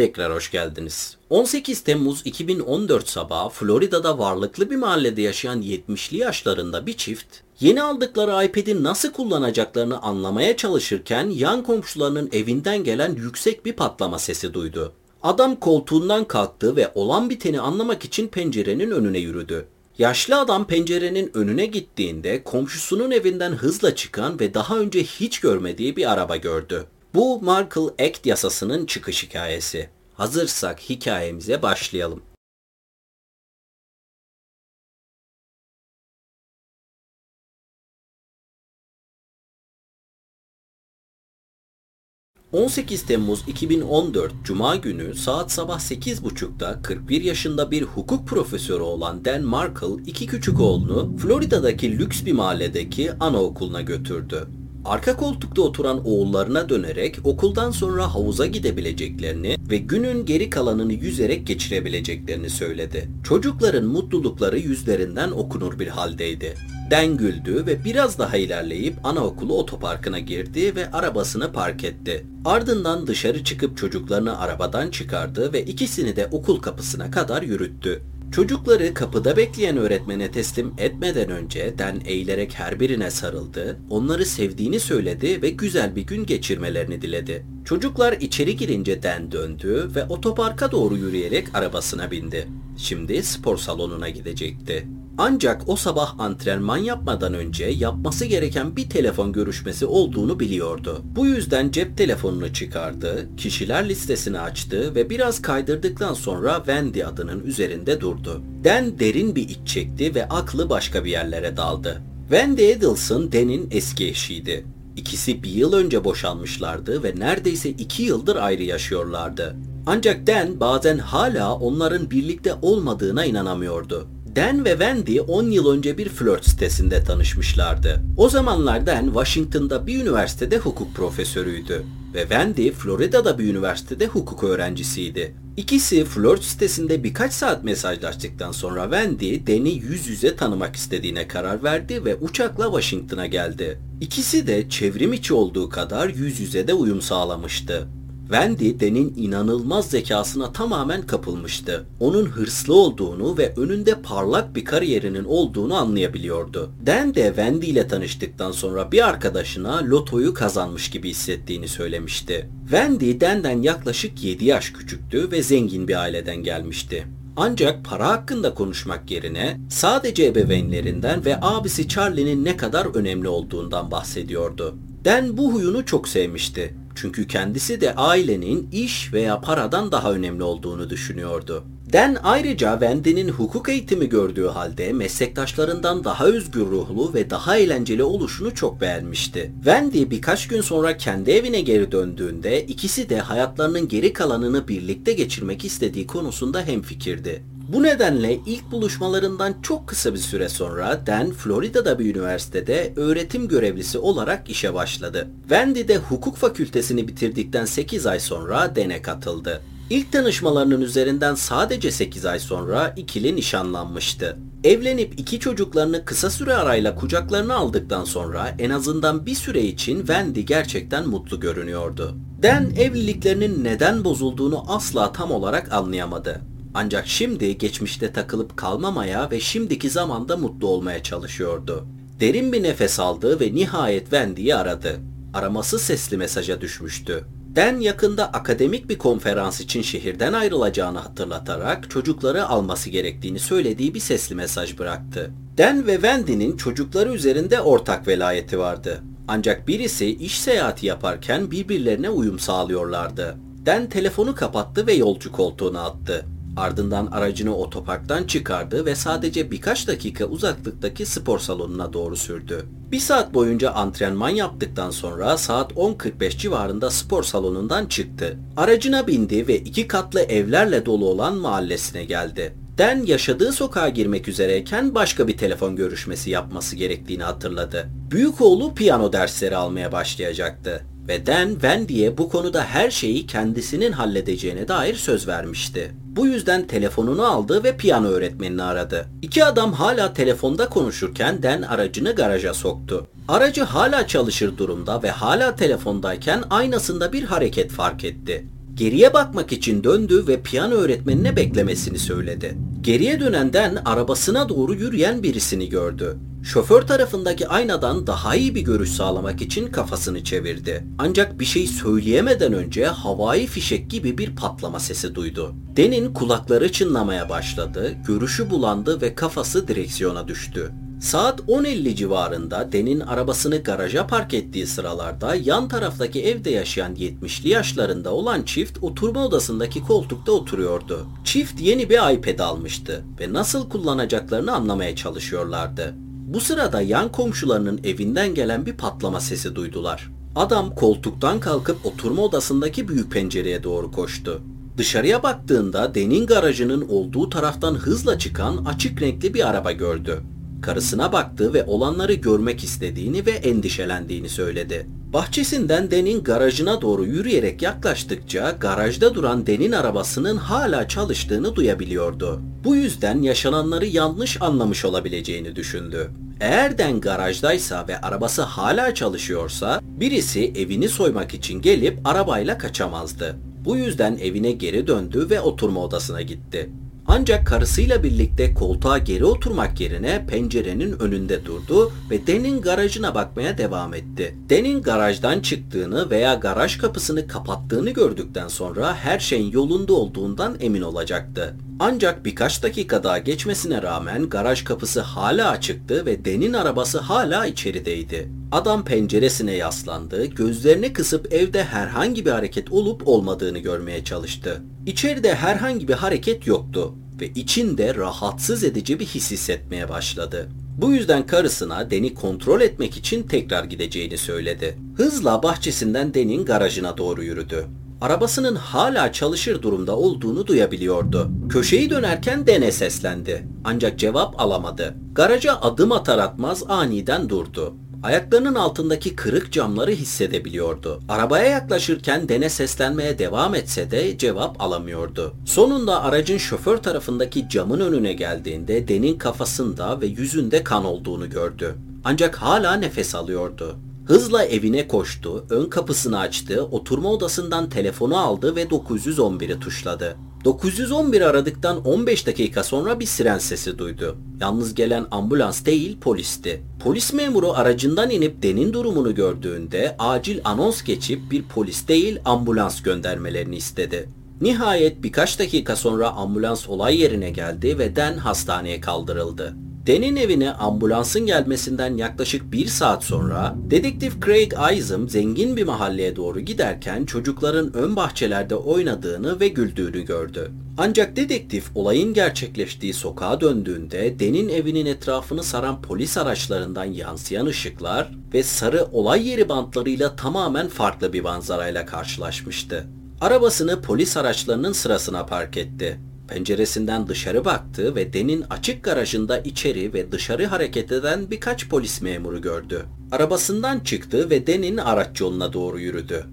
Tekrar hoş geldiniz. 18 Temmuz 2014 sabahı Florida'da varlıklı bir mahallede yaşayan 70'li yaşlarında bir çift yeni aldıkları iPad'i nasıl kullanacaklarını anlamaya çalışırken yan komşularının evinden gelen yüksek bir patlama sesi duydu. Adam koltuğundan kalktı ve olan biteni anlamak için pencerenin önüne yürüdü. Yaşlı adam pencerenin önüne gittiğinde komşusunun evinden hızla çıkan ve daha önce hiç görmediği bir araba gördü. Bu Markle Act yasasının çıkış hikayesi. Hazırsak hikayemize başlayalım. ...18 Temmuz 2014 Cuma günü saat sabah 8.30'da 41 yaşında bir hukuk profesörü olan Dan Markle iki küçük oğlunu Florida'daki lüks bir mahalledeki anaokuluna götürdü. Arka koltukta oturan oğullarına dönerek okuldan sonra havuza gidebileceklerini ve günün geri kalanını yüzerek geçirebileceklerini söyledi. Çocukların mutlulukları yüzlerinden okunur bir haldeydi. Den güldü ve biraz daha ilerleyip anaokulu otoparkına girdi ve arabasını park etti. Ardından dışarı çıkıp çocuklarını arabadan çıkardı ve ikisini de okul kapısına kadar yürüttü. Çocukları kapıda bekleyen öğretmene teslim etmeden önce Den eğilerek her birine sarıldı, onları sevdiğini söyledi ve güzel bir gün geçirmelerini diledi. Çocuklar içeri girince Den döndü ve otoparka doğru yürüyerek arabasına bindi. Şimdi spor salonuna gidecekti. Ancak o sabah antrenman yapmadan önce yapması gereken bir telefon görüşmesi olduğunu biliyordu. Bu yüzden cep telefonunu çıkardı, kişiler listesini açtı ve biraz kaydırdıktan sonra Wendy adının üzerinde durdu. Den derin bir iç çekti ve aklı başka bir yerlere daldı. Wendy Edelson Dan'in eski eşiydi. İkisi bir yıl önce boşanmışlardı ve neredeyse iki yıldır ayrı yaşıyorlardı. Ancak Dan bazen hala onların birlikte olmadığına inanamıyordu. Dan ve Wendy 10 yıl önce bir flört sitesinde tanışmışlardı. O zamanlar Dan Washington'da bir üniversitede hukuk profesörüydü ve Wendy Florida'da bir üniversitede hukuk öğrencisiydi. İkisi flört sitesinde birkaç saat mesajlaştıktan sonra Wendy Dan'i yüz yüze tanımak istediğine karar verdi ve uçakla Washington'a geldi. İkisi de çevrim içi olduğu kadar yüz yüze de uyum sağlamıştı. Wendy Dan'in inanılmaz zekasına tamamen kapılmıştı. Onun hırslı olduğunu ve önünde parlak bir kariyerinin olduğunu anlayabiliyordu. Dan de Wendy ile tanıştıktan sonra bir arkadaşına lotoyu kazanmış gibi hissettiğini söylemişti. Wendy Dan'den yaklaşık 7 yaş küçüktü ve zengin bir aileden gelmişti. Ancak para hakkında konuşmak yerine sadece ebeveynlerinden ve abisi Charlie'nin ne kadar önemli olduğundan bahsediyordu. Dan bu huyunu çok sevmişti. Çünkü kendisi de ailenin iş veya paradan daha önemli olduğunu düşünüyordu. Dan ayrıca Wendy'nin hukuk eğitimi gördüğü halde meslektaşlarından daha özgür ruhlu ve daha eğlenceli oluşunu çok beğenmişti. Wendy birkaç gün sonra kendi evine geri döndüğünde ikisi de hayatlarının geri kalanını birlikte geçirmek istediği konusunda hemfikirdi. Bu nedenle ilk buluşmalarından çok kısa bir süre sonra Dan Florida'da bir üniversitede öğretim görevlisi olarak işe başladı. Wendy de hukuk fakültesini bitirdikten 8 ay sonra Dan'e katıldı. İlk tanışmalarının üzerinden sadece 8 ay sonra ikili nişanlanmıştı. Evlenip iki çocuklarını kısa süre arayla kucaklarına aldıktan sonra en azından bir süre için Wendy gerçekten mutlu görünüyordu. Dan evliliklerinin neden bozulduğunu asla tam olarak anlayamadı. Ancak şimdi geçmişte takılıp kalmamaya ve şimdiki zamanda mutlu olmaya çalışıyordu. Derin bir nefes aldı ve nihayet Wendy'yi aradı. Araması sesli mesaja düşmüştü. Dan yakında akademik bir konferans için şehirden ayrılacağını hatırlatarak çocukları alması gerektiğini söylediği bir sesli mesaj bıraktı. Dan ve Wendy'nin çocukları üzerinde ortak velayeti vardı. Ancak birisi iş seyahati yaparken birbirlerine uyum sağlıyorlardı. Dan telefonu kapattı ve yolcu koltuğuna attı. Ardından aracını otoparktan çıkardı ve sadece birkaç dakika uzaklıktaki spor salonuna doğru sürdü. Bir saat boyunca antrenman yaptıktan sonra saat 10.45 civarında spor salonundan çıktı. Aracına bindi ve iki katlı evlerle dolu olan mahallesine geldi. Dan yaşadığı sokağa girmek üzereyken başka bir telefon görüşmesi yapması gerektiğini hatırladı. Büyük oğlu piyano dersleri almaya başlayacaktı ve Dan Wendy'ye bu konuda her şeyi kendisinin halledeceğine dair söz vermişti. Bu yüzden telefonunu aldı ve piyano öğretmenini aradı. İki adam hala telefonda konuşurken Dan aracını garaja soktu. Aracı hala çalışır durumda ve hala telefondayken aynasında bir hareket fark etti. Geriye bakmak için döndü ve piyano öğretmenine beklemesini söyledi. Geriye dönenden arabasına doğru yürüyen birisini gördü. Şoför tarafındaki aynadan daha iyi bir görüş sağlamak için kafasını çevirdi. Ancak bir şey söyleyemeden önce havai fişek gibi bir patlama sesi duydu. Den'in kulakları çınlamaya başladı, görüşü bulandı ve kafası direksiyona düştü. Saat 10.50 civarında Den'in arabasını garaja park ettiği sıralarda yan taraftaki evde yaşayan 70'li yaşlarında olan çift oturma odasındaki koltukta oturuyordu. Çift yeni bir iPad almıştı ve nasıl kullanacaklarını anlamaya çalışıyorlardı. Bu sırada yan komşularının evinden gelen bir patlama sesi duydular. Adam koltuktan kalkıp oturma odasındaki büyük pencereye doğru koştu. Dışarıya baktığında Den'in garajının olduğu taraftan hızla çıkan açık renkli bir araba gördü. Karısına baktı ve olanları görmek istediğini ve endişelendiğini söyledi. Bahçesinden Den'in garajına doğru yürüyerek yaklaştıkça garajda duran Den'in arabasının hala çalıştığını duyabiliyordu. Bu yüzden yaşananları yanlış anlamış olabileceğini düşündü. Eğer Den garajdaysa ve arabası hala çalışıyorsa birisi evini soymak için gelip arabayla kaçamazdı. Bu yüzden evine geri döndü ve oturma odasına gitti. Ancak karısıyla birlikte koltuğa geri oturmak yerine pencerenin önünde durdu ve Den'in garajına bakmaya devam etti. Den'in garajdan çıktığını veya garaj kapısını kapattığını gördükten sonra her şeyin yolunda olduğundan emin olacaktı. Ancak birkaç dakika daha geçmesine rağmen garaj kapısı hala açıktı ve Den'in arabası hala içerideydi. Adam penceresine yaslandı, gözlerini kısıp evde herhangi bir hareket olup olmadığını görmeye çalıştı. İçeride herhangi bir hareket yoktu ve içinde rahatsız edici bir his hissetmeye başladı. Bu yüzden karısına Den'i kontrol etmek için tekrar gideceğini söyledi. Hızla bahçesinden Den'in garajına doğru yürüdü. Arabasının hala çalışır durumda olduğunu duyabiliyordu. Köşeyi dönerken Den'e seslendi. Ancak cevap alamadı. Garaja adım atar atmaz aniden durdu. Ayaklarının altındaki kırık camları hissedebiliyordu. Arabaya yaklaşırken Den'e seslenmeye devam etse de cevap alamıyordu. Sonunda aracın şoför tarafındaki camın önüne geldiğinde Den'in kafasında ve yüzünde kan olduğunu gördü. Ancak hala nefes alıyordu. Hızla evine koştu, ön kapısını açtı, oturma odasından telefonu aldı ve 911'i tuşladı. 911 aradıktan 15 dakika sonra bir siren sesi duydu. Yalnız gelen ambulans değil polisti. Polis memuru aracından inip Den'in durumunu gördüğünde acil anons geçip bir polis değil ambulans göndermelerini istedi. Nihayet birkaç dakika sonra ambulans olay yerine geldi ve Den hastaneye kaldırıldı. Den'in evine ambulansın gelmesinden yaklaşık bir saat sonra dedektif Craig Isam zengin bir mahalleye doğru giderken çocukların ön bahçelerde oynadığını ve güldüğünü gördü. Ancak dedektif olayın gerçekleştiği sokağa döndüğünde Den'in evinin etrafını saran polis araçlarından yansıyan ışıklar ve sarı olay yeri bantlarıyla tamamen farklı bir manzarayla karşılaşmıştı. Arabasını polis araçlarının sırasına park etti. Penceresinden dışarı baktı ve Den'in açık garajında içeri ve dışarı hareket eden birkaç polis memuru gördü. Arabasından çıktı ve Den'in araç yoluna doğru yürüdü.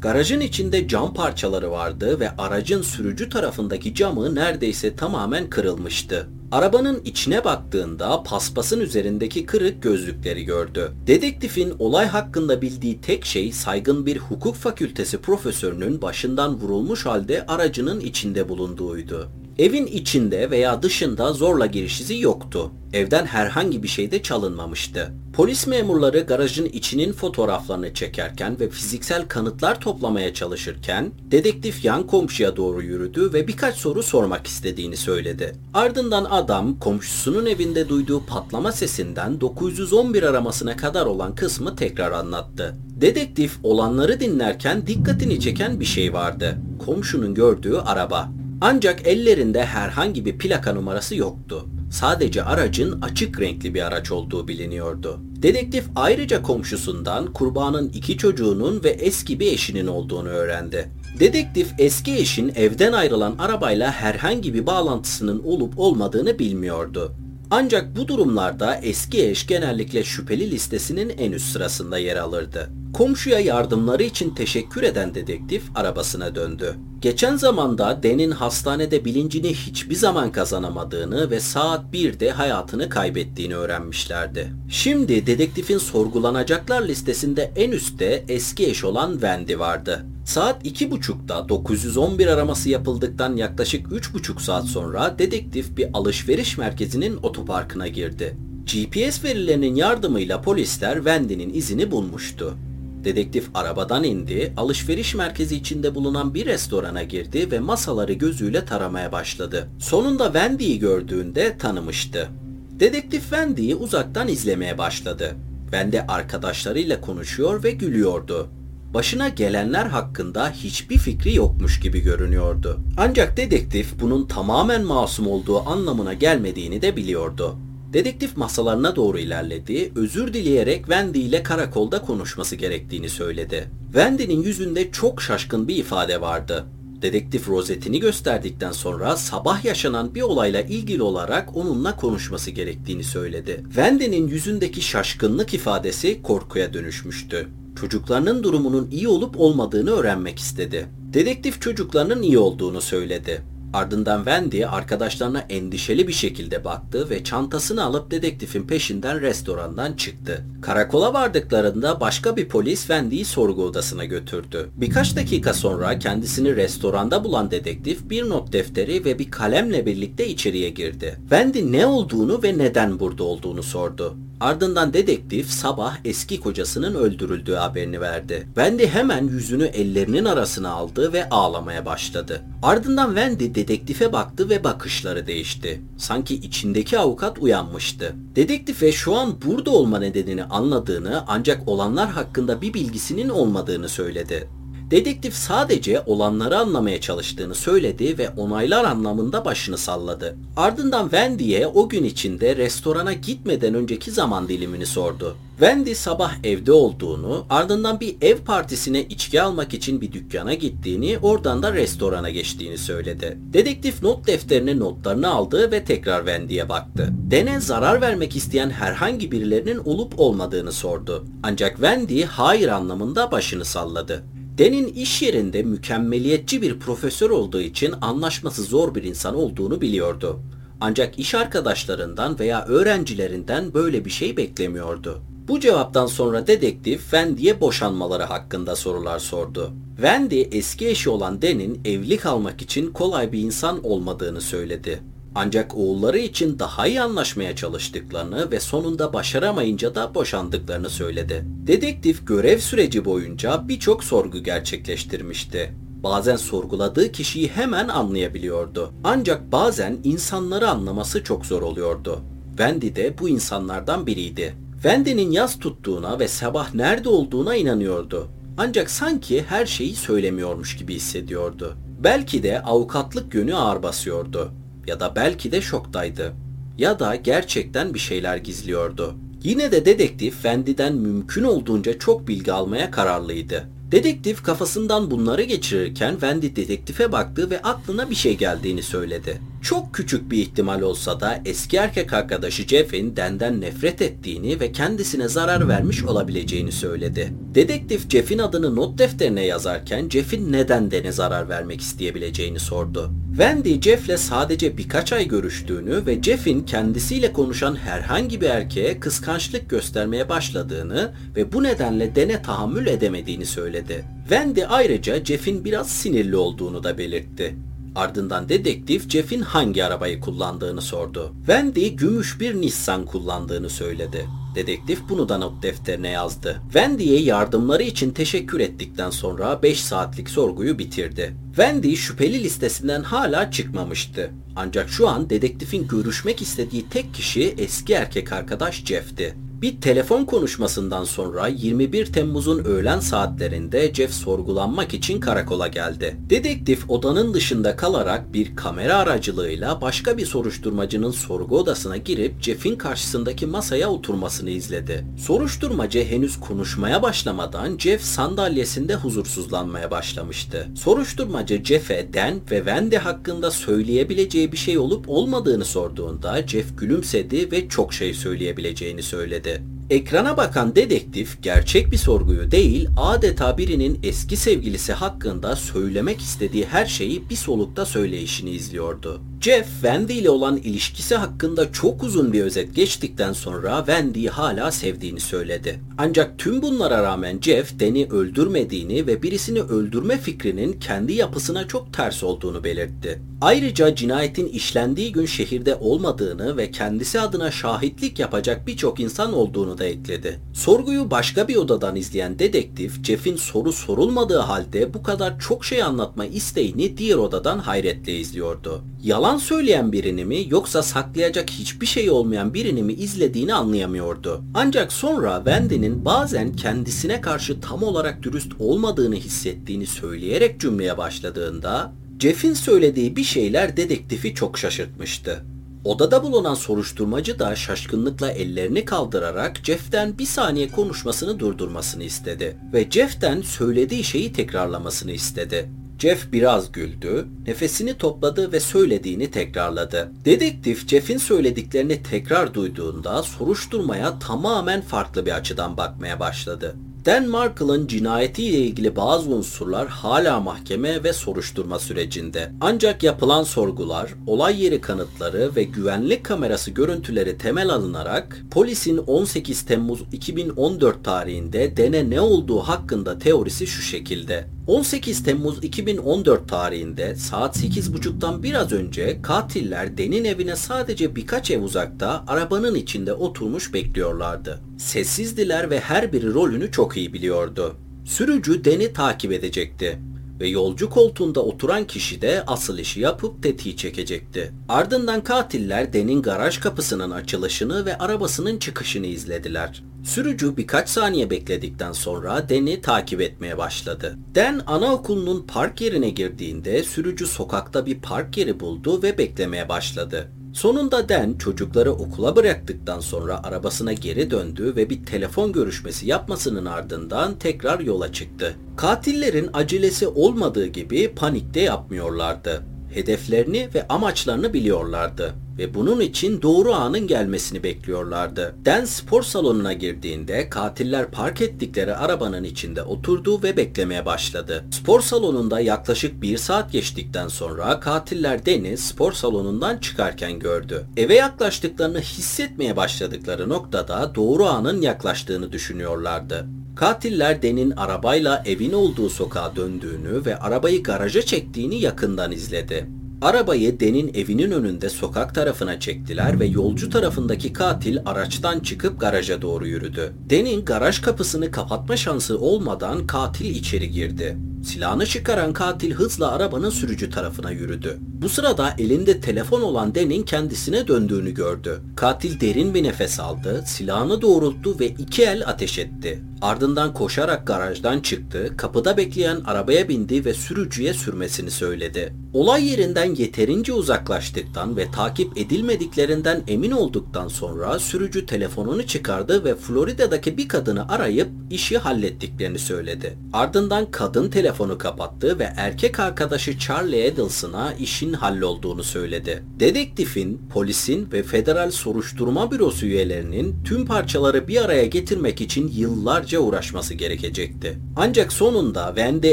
Garajın içinde cam parçaları vardı ve aracın sürücü tarafındaki camı neredeyse tamamen kırılmıştı. Arabanın içine baktığında paspasın üzerindeki kırık gözlükleri gördü. Dedektifin olay hakkında bildiği tek şey saygın bir hukuk fakültesi profesörünün başından vurulmuş halde aracının içinde bulunduğuydu. Evin içinde veya dışında zorla giriş izi yoktu. Evden herhangi bir şey de çalınmamıştı. Polis memurları garajın içinin fotoğraflarını çekerken ve fiziksel kanıtlar toplamaya çalışırken dedektif yan komşuya doğru yürüdü ve birkaç soru sormak istediğini söyledi. Ardından adam komşusunun evinde duyduğu patlama sesinden 911 aramasına kadar olan kısmı tekrar anlattı. Dedektif olanları dinlerken dikkatini çeken bir şey vardı. Komşunun gördüğü araba. Ancak ellerinde herhangi bir plaka numarası yoktu. Sadece aracın açık renkli bir araç olduğu biliniyordu. Dedektif ayrıca komşusundan kurbanın iki çocuğunun ve eski bir eşinin olduğunu öğrendi. Dedektif eski eşin evden ayrılan arabayla herhangi bir bağlantısının olup olmadığını bilmiyordu. Ancak bu durumlarda eski eş genellikle şüpheli listesinin en üst sırasında yer alırdı. Komşuya yardımları için teşekkür eden dedektif arabasına döndü. Geçen zamanda Den'in hastanede bilincini hiçbir zaman kazanamadığını ve saat 1'de hayatını kaybettiğini öğrenmişlerdi. Şimdi dedektifin sorgulanacaklar listesinde en üstte eski eş olan Wendy vardı. Saat 2.30'da 911 araması yapıldıktan yaklaşık 3.5 saat sonra dedektif bir alışveriş merkezinin otoparkına girdi. GPS verilerinin yardımıyla polisler Wendy'nin izini bulmuştu. Dedektif arabadan indi, alışveriş merkezi içinde bulunan bir restorana girdi ve masaları gözüyle taramaya başladı. Sonunda Wendy'yi gördüğünde tanımıştı. Dedektif Wendy'yi uzaktan izlemeye başladı. Wendy arkadaşlarıyla konuşuyor ve gülüyordu. Başına gelenler hakkında hiçbir fikri yokmuş gibi görünüyordu. Ancak dedektif bunun tamamen masum olduğu anlamına gelmediğini de biliyordu. Dedektif masalarına doğru ilerledi, özür dileyerek Wendy ile karakolda konuşması gerektiğini söyledi. Wendy'nin yüzünde çok şaşkın bir ifade vardı. Dedektif rozetini gösterdikten sonra sabah yaşanan bir olayla ilgili olarak onunla konuşması gerektiğini söyledi. Wendy'nin yüzündeki şaşkınlık ifadesi korkuya dönüşmüştü. Çocuklarının durumunun iyi olup olmadığını öğrenmek istedi. Dedektif çocuklarının iyi olduğunu söyledi. Ardından Wendy arkadaşlarına endişeli bir şekilde baktı ve çantasını alıp dedektifin peşinden restorandan çıktı. Karakola vardıklarında başka bir polis Wendy'yi sorgu odasına götürdü. Birkaç dakika sonra kendisini restoranda bulan dedektif bir not defteri ve bir kalemle birlikte içeriye girdi. Wendy ne olduğunu ve neden burada olduğunu sordu. Ardından dedektif sabah eski kocasının öldürüldüğü haberini verdi. Wendy hemen yüzünü ellerinin arasına aldı ve ağlamaya başladı. Ardından Wendy dedektife baktı ve bakışları değişti. Sanki içindeki avukat uyanmıştı. Dedektife şu an burada olma nedenini anladığını ancak olanlar hakkında bir bilgisinin olmadığını söyledi. Dedektif sadece olanları anlamaya çalıştığını söyledi ve onaylar anlamında başını salladı. Ardından Wendy'ye o gün içinde restorana gitmeden önceki zaman dilimini sordu. Wendy sabah evde olduğunu, ardından bir ev partisine içki almak için bir dükkana gittiğini, oradan da restorana geçtiğini söyledi. Dedektif not defterine notlarını aldı ve tekrar Wendy'ye baktı. Dene zarar vermek isteyen herhangi birilerinin olup olmadığını sordu. Ancak Wendy hayır anlamında başını salladı. Den'in iş yerinde mükemmeliyetçi bir profesör olduğu için anlaşması zor bir insan olduğunu biliyordu. Ancak iş arkadaşlarından veya öğrencilerinden böyle bir şey beklemiyordu. Bu cevaptan sonra dedektif Wendy'ye boşanmaları hakkında sorular sordu. Wendy eski eşi olan Den'in evlilik almak için kolay bir insan olmadığını söyledi. Ancak oğulları için daha iyi anlaşmaya çalıştıklarını ve sonunda başaramayınca da boşandıklarını söyledi. Dedektif görev süreci boyunca birçok sorgu gerçekleştirmişti. Bazen sorguladığı kişiyi hemen anlayabiliyordu. Ancak bazen insanları anlaması çok zor oluyordu. Wendy de bu insanlardan biriydi. Wendy'nin yaz tuttuğuna ve sabah nerede olduğuna inanıyordu. Ancak sanki her şeyi söylemiyormuş gibi hissediyordu. Belki de avukatlık yönü ağır basıyordu ya da belki de şoktaydı. Ya da gerçekten bir şeyler gizliyordu. Yine de dedektif Wendy'den mümkün olduğunca çok bilgi almaya kararlıydı. Dedektif kafasından bunları geçirirken Wendy dedektife baktı ve aklına bir şey geldiğini söyledi. Çok küçük bir ihtimal olsa da eski erkek arkadaşı Jeff'in Den'den nefret ettiğini ve kendisine zarar vermiş olabileceğini söyledi. Dedektif Jeff'in adını not defterine yazarken Jeff'in neden Den'e zarar vermek isteyebileceğini sordu. Wendy Jeff'le sadece birkaç ay görüştüğünü ve Jeff'in kendisiyle konuşan herhangi bir erkeğe kıskançlık göstermeye başladığını ve bu nedenle Den'e tahammül edemediğini söyledi. Wendy ayrıca Jeff'in biraz sinirli olduğunu da belirtti. Ardından dedektif Jeff'in hangi arabayı kullandığını sordu. Wendy gümüş bir Nissan kullandığını söyledi. Dedektif bunu da not defterine yazdı. Wendy'ye yardımları için teşekkür ettikten sonra 5 saatlik sorguyu bitirdi. Wendy şüpheli listesinden hala çıkmamıştı. Ancak şu an dedektifin görüşmek istediği tek kişi eski erkek arkadaş Jeff'ti. Bir telefon konuşmasından sonra 21 Temmuz'un öğlen saatlerinde Jeff sorgulanmak için karakola geldi. Dedektif odanın dışında kalarak bir kamera aracılığıyla başka bir soruşturmacının sorgu odasına girip Jeff'in karşısındaki masaya oturmasını izledi. Soruşturmacı henüz konuşmaya başlamadan Jeff sandalyesinde huzursuzlanmaya başlamıştı. Soruşturmacı Jeff'e Dan ve Wendy hakkında söyleyebileceği bir şey olup olmadığını sorduğunda Jeff gülümsedi ve çok şey söyleyebileceğini söyledi dedi. Ekrana bakan dedektif gerçek bir sorguyu değil adeta birinin eski sevgilisi hakkında söylemek istediği her şeyi bir solukta söyleyişini izliyordu. Jeff, Wendy ile olan ilişkisi hakkında çok uzun bir özet geçtikten sonra Wendy'yi hala sevdiğini söyledi. Ancak tüm bunlara rağmen Jeff, Dan'i öldürmediğini ve birisini öldürme fikrinin kendi yapısına çok ters olduğunu belirtti. Ayrıca cinayetin işlendiği gün şehirde olmadığını ve kendisi adına şahitlik yapacak birçok insan olduğunu da ekledi. Sorguyu başka bir odadan izleyen dedektif, Jeff'in soru sorulmadığı halde bu kadar çok şey anlatma isteğini diğer odadan hayretle izliyordu. Yalan söyleyen birini mi yoksa saklayacak hiçbir şey olmayan birini mi izlediğini anlayamıyordu. Ancak sonra Wendy'nin bazen kendisine karşı tam olarak dürüst olmadığını hissettiğini söyleyerek cümleye başladığında Jeff'in söylediği bir şeyler dedektifi çok şaşırtmıştı. Odada bulunan soruşturmacı da şaşkınlıkla ellerini kaldırarak Jeff'ten bir saniye konuşmasını durdurmasını istedi ve Jeff'ten söylediği şeyi tekrarlamasını istedi. Jeff biraz güldü, nefesini topladı ve söylediğini tekrarladı. Dedektif Jeff'in söylediklerini tekrar duyduğunda soruşturmaya tamamen farklı bir açıdan bakmaya başladı. Dan Markle'ın cinayetiyle ilgili bazı unsurlar hala mahkeme ve soruşturma sürecinde. Ancak yapılan sorgular, olay yeri kanıtları ve güvenlik kamerası görüntüleri temel alınarak polisin 18 Temmuz 2014 tarihinde Dan'e ne olduğu hakkında teorisi şu şekilde. 18 Temmuz 2014 tarihinde saat 8.30'dan biraz önce katiller Den'in evine sadece birkaç ev uzakta arabanın içinde oturmuş bekliyorlardı. Sessizdiler ve her biri rolünü çok iyi biliyordu. Sürücü Den'i takip edecekti ve yolcu koltuğunda oturan kişi de asıl işi yapıp tetiği çekecekti. Ardından katiller Den'in garaj kapısının açılışını ve arabasının çıkışını izlediler. Sürücü birkaç saniye bekledikten sonra Dan'i takip etmeye başladı. Dan anaokulunun park yerine girdiğinde sürücü sokakta bir park yeri buldu ve beklemeye başladı. Sonunda Dan çocukları okula bıraktıktan sonra arabasına geri döndü ve bir telefon görüşmesi yapmasının ardından tekrar yola çıktı. Katillerin acelesi olmadığı gibi panikte yapmıyorlardı. Hedeflerini ve amaçlarını biliyorlardı ve bunun için doğru anın gelmesini bekliyorlardı. Dan spor salonuna girdiğinde katiller park ettikleri arabanın içinde oturdu ve beklemeye başladı. Spor salonunda yaklaşık bir saat geçtikten sonra katiller Dan'i spor salonundan çıkarken gördü. Eve yaklaştıklarını hissetmeye başladıkları noktada doğru anın yaklaştığını düşünüyorlardı. Katiller Den'in arabayla evin olduğu sokağa döndüğünü ve arabayı garaja çektiğini yakından izledi. Arabayı Den'in evinin önünde sokak tarafına çektiler ve yolcu tarafındaki katil araçtan çıkıp garaja doğru yürüdü. Den'in garaj kapısını kapatma şansı olmadan katil içeri girdi. Silahını çıkaran katil hızla arabanın sürücü tarafına yürüdü. Bu sırada elinde telefon olan Den'in kendisine döndüğünü gördü. Katil derin bir nefes aldı, silahını doğrulttu ve iki el ateş etti. Ardından koşarak garajdan çıktı, kapıda bekleyen arabaya bindi ve sürücüye sürmesini söyledi. Olay yerinden yeterince uzaklaştıktan ve takip edilmediklerinden emin olduktan sonra sürücü telefonunu çıkardı ve Florida'daki bir kadını arayıp işi hallettiklerini söyledi. Ardından kadın telefonu kapattı ve erkek arkadaşı Charlie Edelson'a işin hallolduğunu söyledi. Dedektifin, polisin ve Federal Soruşturma Bürosu üyelerinin tüm parçaları bir araya getirmek için yıllarca uğraşması gerekecekti. Ancak sonunda Wendy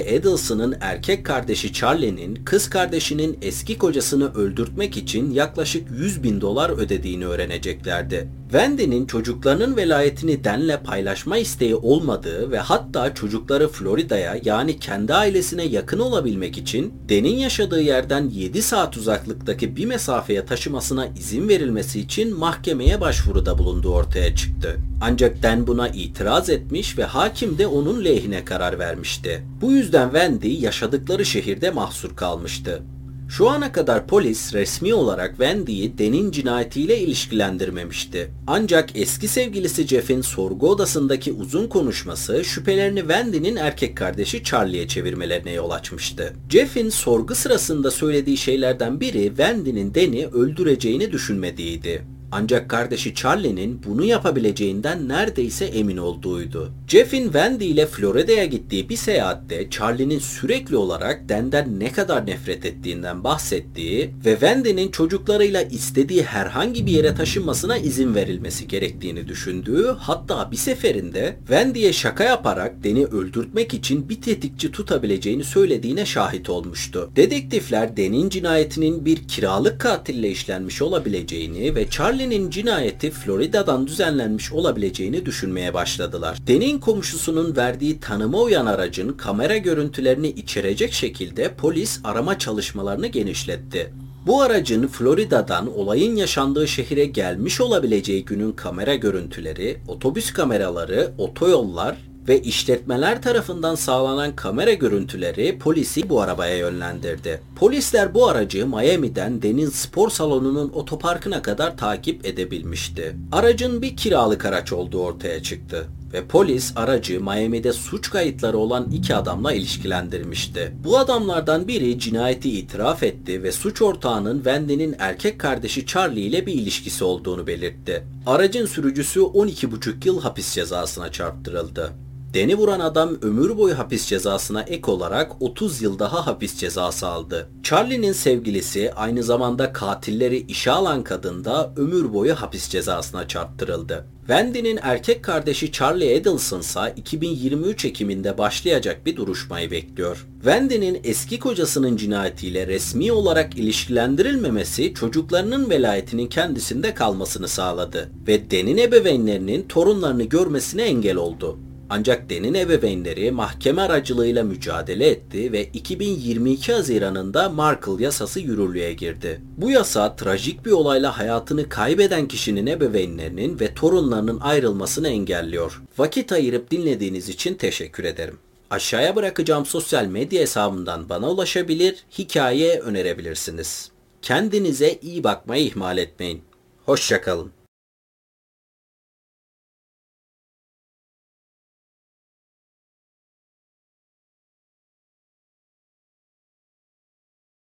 Edelson'ın erkek kardeşi Charlie'nin kız kardeşinin eski kocasını öldürtmek için yaklaşık 100 bin dolar ödediğini öğreneceklerdi. Wendy'nin çocuklarının velayetini Dan'le paylaşma isteği olmadığı ve hatta çocukları Florida'ya yani kendi ailesine yakın olabilmek için Dan'in yaşadığı yerden 7 saat uzaklıktaki bir mesafeye taşımasına izin verilmesi için mahkemeye başvuruda bulunduğu ortaya çıktı. Ancak Dan buna itiraz etmiş ve hakim de onun lehine karar vermişti. Bu yüzden Wendy yaşadıkları şehirde mahsur kalmıştı. Şu ana kadar polis resmi olarak Wendy'yi Den'in cinayetiyle ilişkilendirmemişti. Ancak eski sevgilisi Jeff'in sorgu odasındaki uzun konuşması şüphelerini Wendy'nin erkek kardeşi Charlie'ye çevirmelerine yol açmıştı. Jeff'in sorgu sırasında söylediği şeylerden biri Wendy'nin Den'i öldüreceğini düşünmediğiydi. Ancak kardeşi Charlie'nin bunu yapabileceğinden neredeyse emin olduğuydu. Jeff'in Wendy ile Florida'ya gittiği bir seyahatte Charlie'nin sürekli olarak Dan'den ne kadar nefret ettiğinden bahsettiği ve Wendy'nin çocuklarıyla istediği herhangi bir yere taşınmasına izin verilmesi gerektiğini düşündüğü hatta bir seferinde Wendy'ye şaka yaparak Dan'i öldürtmek için bir tetikçi tutabileceğini söylediğine şahit olmuştu. Dedektifler Dan'in cinayetinin bir kiralık katille işlenmiş olabileceğini ve Charlie'nin cinayeti Florida'dan düzenlenmiş olabileceğini düşünmeye başladılar. Dan'in komşusunun verdiği tanıma uyan aracın kamera görüntülerini içerecek şekilde polis arama çalışmalarını genişletti. Bu aracın Florida'dan olayın yaşandığı şehire gelmiş olabileceği günün kamera görüntüleri, otobüs kameraları, otoyollar ve işletmeler tarafından sağlanan kamera görüntüleri polisi bu arabaya yönlendirdi. Polisler bu aracı Miami'den Deniz Spor Salonu'nun otoparkına kadar takip edebilmişti. Aracın bir kiralık araç olduğu ortaya çıktı ve polis aracı Miami'de suç kayıtları olan iki adamla ilişkilendirmişti. Bu adamlardan biri cinayeti itiraf etti ve suç ortağının Wendy'nin erkek kardeşi Charlie ile bir ilişkisi olduğunu belirtti. Aracın sürücüsü 12,5 yıl hapis cezasına çarptırıldı. Deni vuran adam ömür boyu hapis cezasına ek olarak 30 yıl daha hapis cezası aldı. Charlie'nin sevgilisi aynı zamanda katilleri işe alan kadın da ömür boyu hapis cezasına çarptırıldı. Wendy'nin erkek kardeşi Charlie Edelson ise 2023 Ekim'inde başlayacak bir duruşmayı bekliyor. Wendy'nin eski kocasının cinayetiyle resmi olarak ilişkilendirilmemesi çocuklarının velayetinin kendisinde kalmasını sağladı ve Den'in ebeveynlerinin torunlarını görmesine engel oldu. Ancak Den'in ebeveynleri mahkeme aracılığıyla mücadele etti ve 2022 Haziran'ında Markle yasası yürürlüğe girdi. Bu yasa trajik bir olayla hayatını kaybeden kişinin ebeveynlerinin ve torunlarının ayrılmasını engelliyor. Vakit ayırıp dinlediğiniz için teşekkür ederim. Aşağıya bırakacağım sosyal medya hesabından bana ulaşabilir, hikaye önerebilirsiniz. Kendinize iyi bakmayı ihmal etmeyin. Hoşçakalın.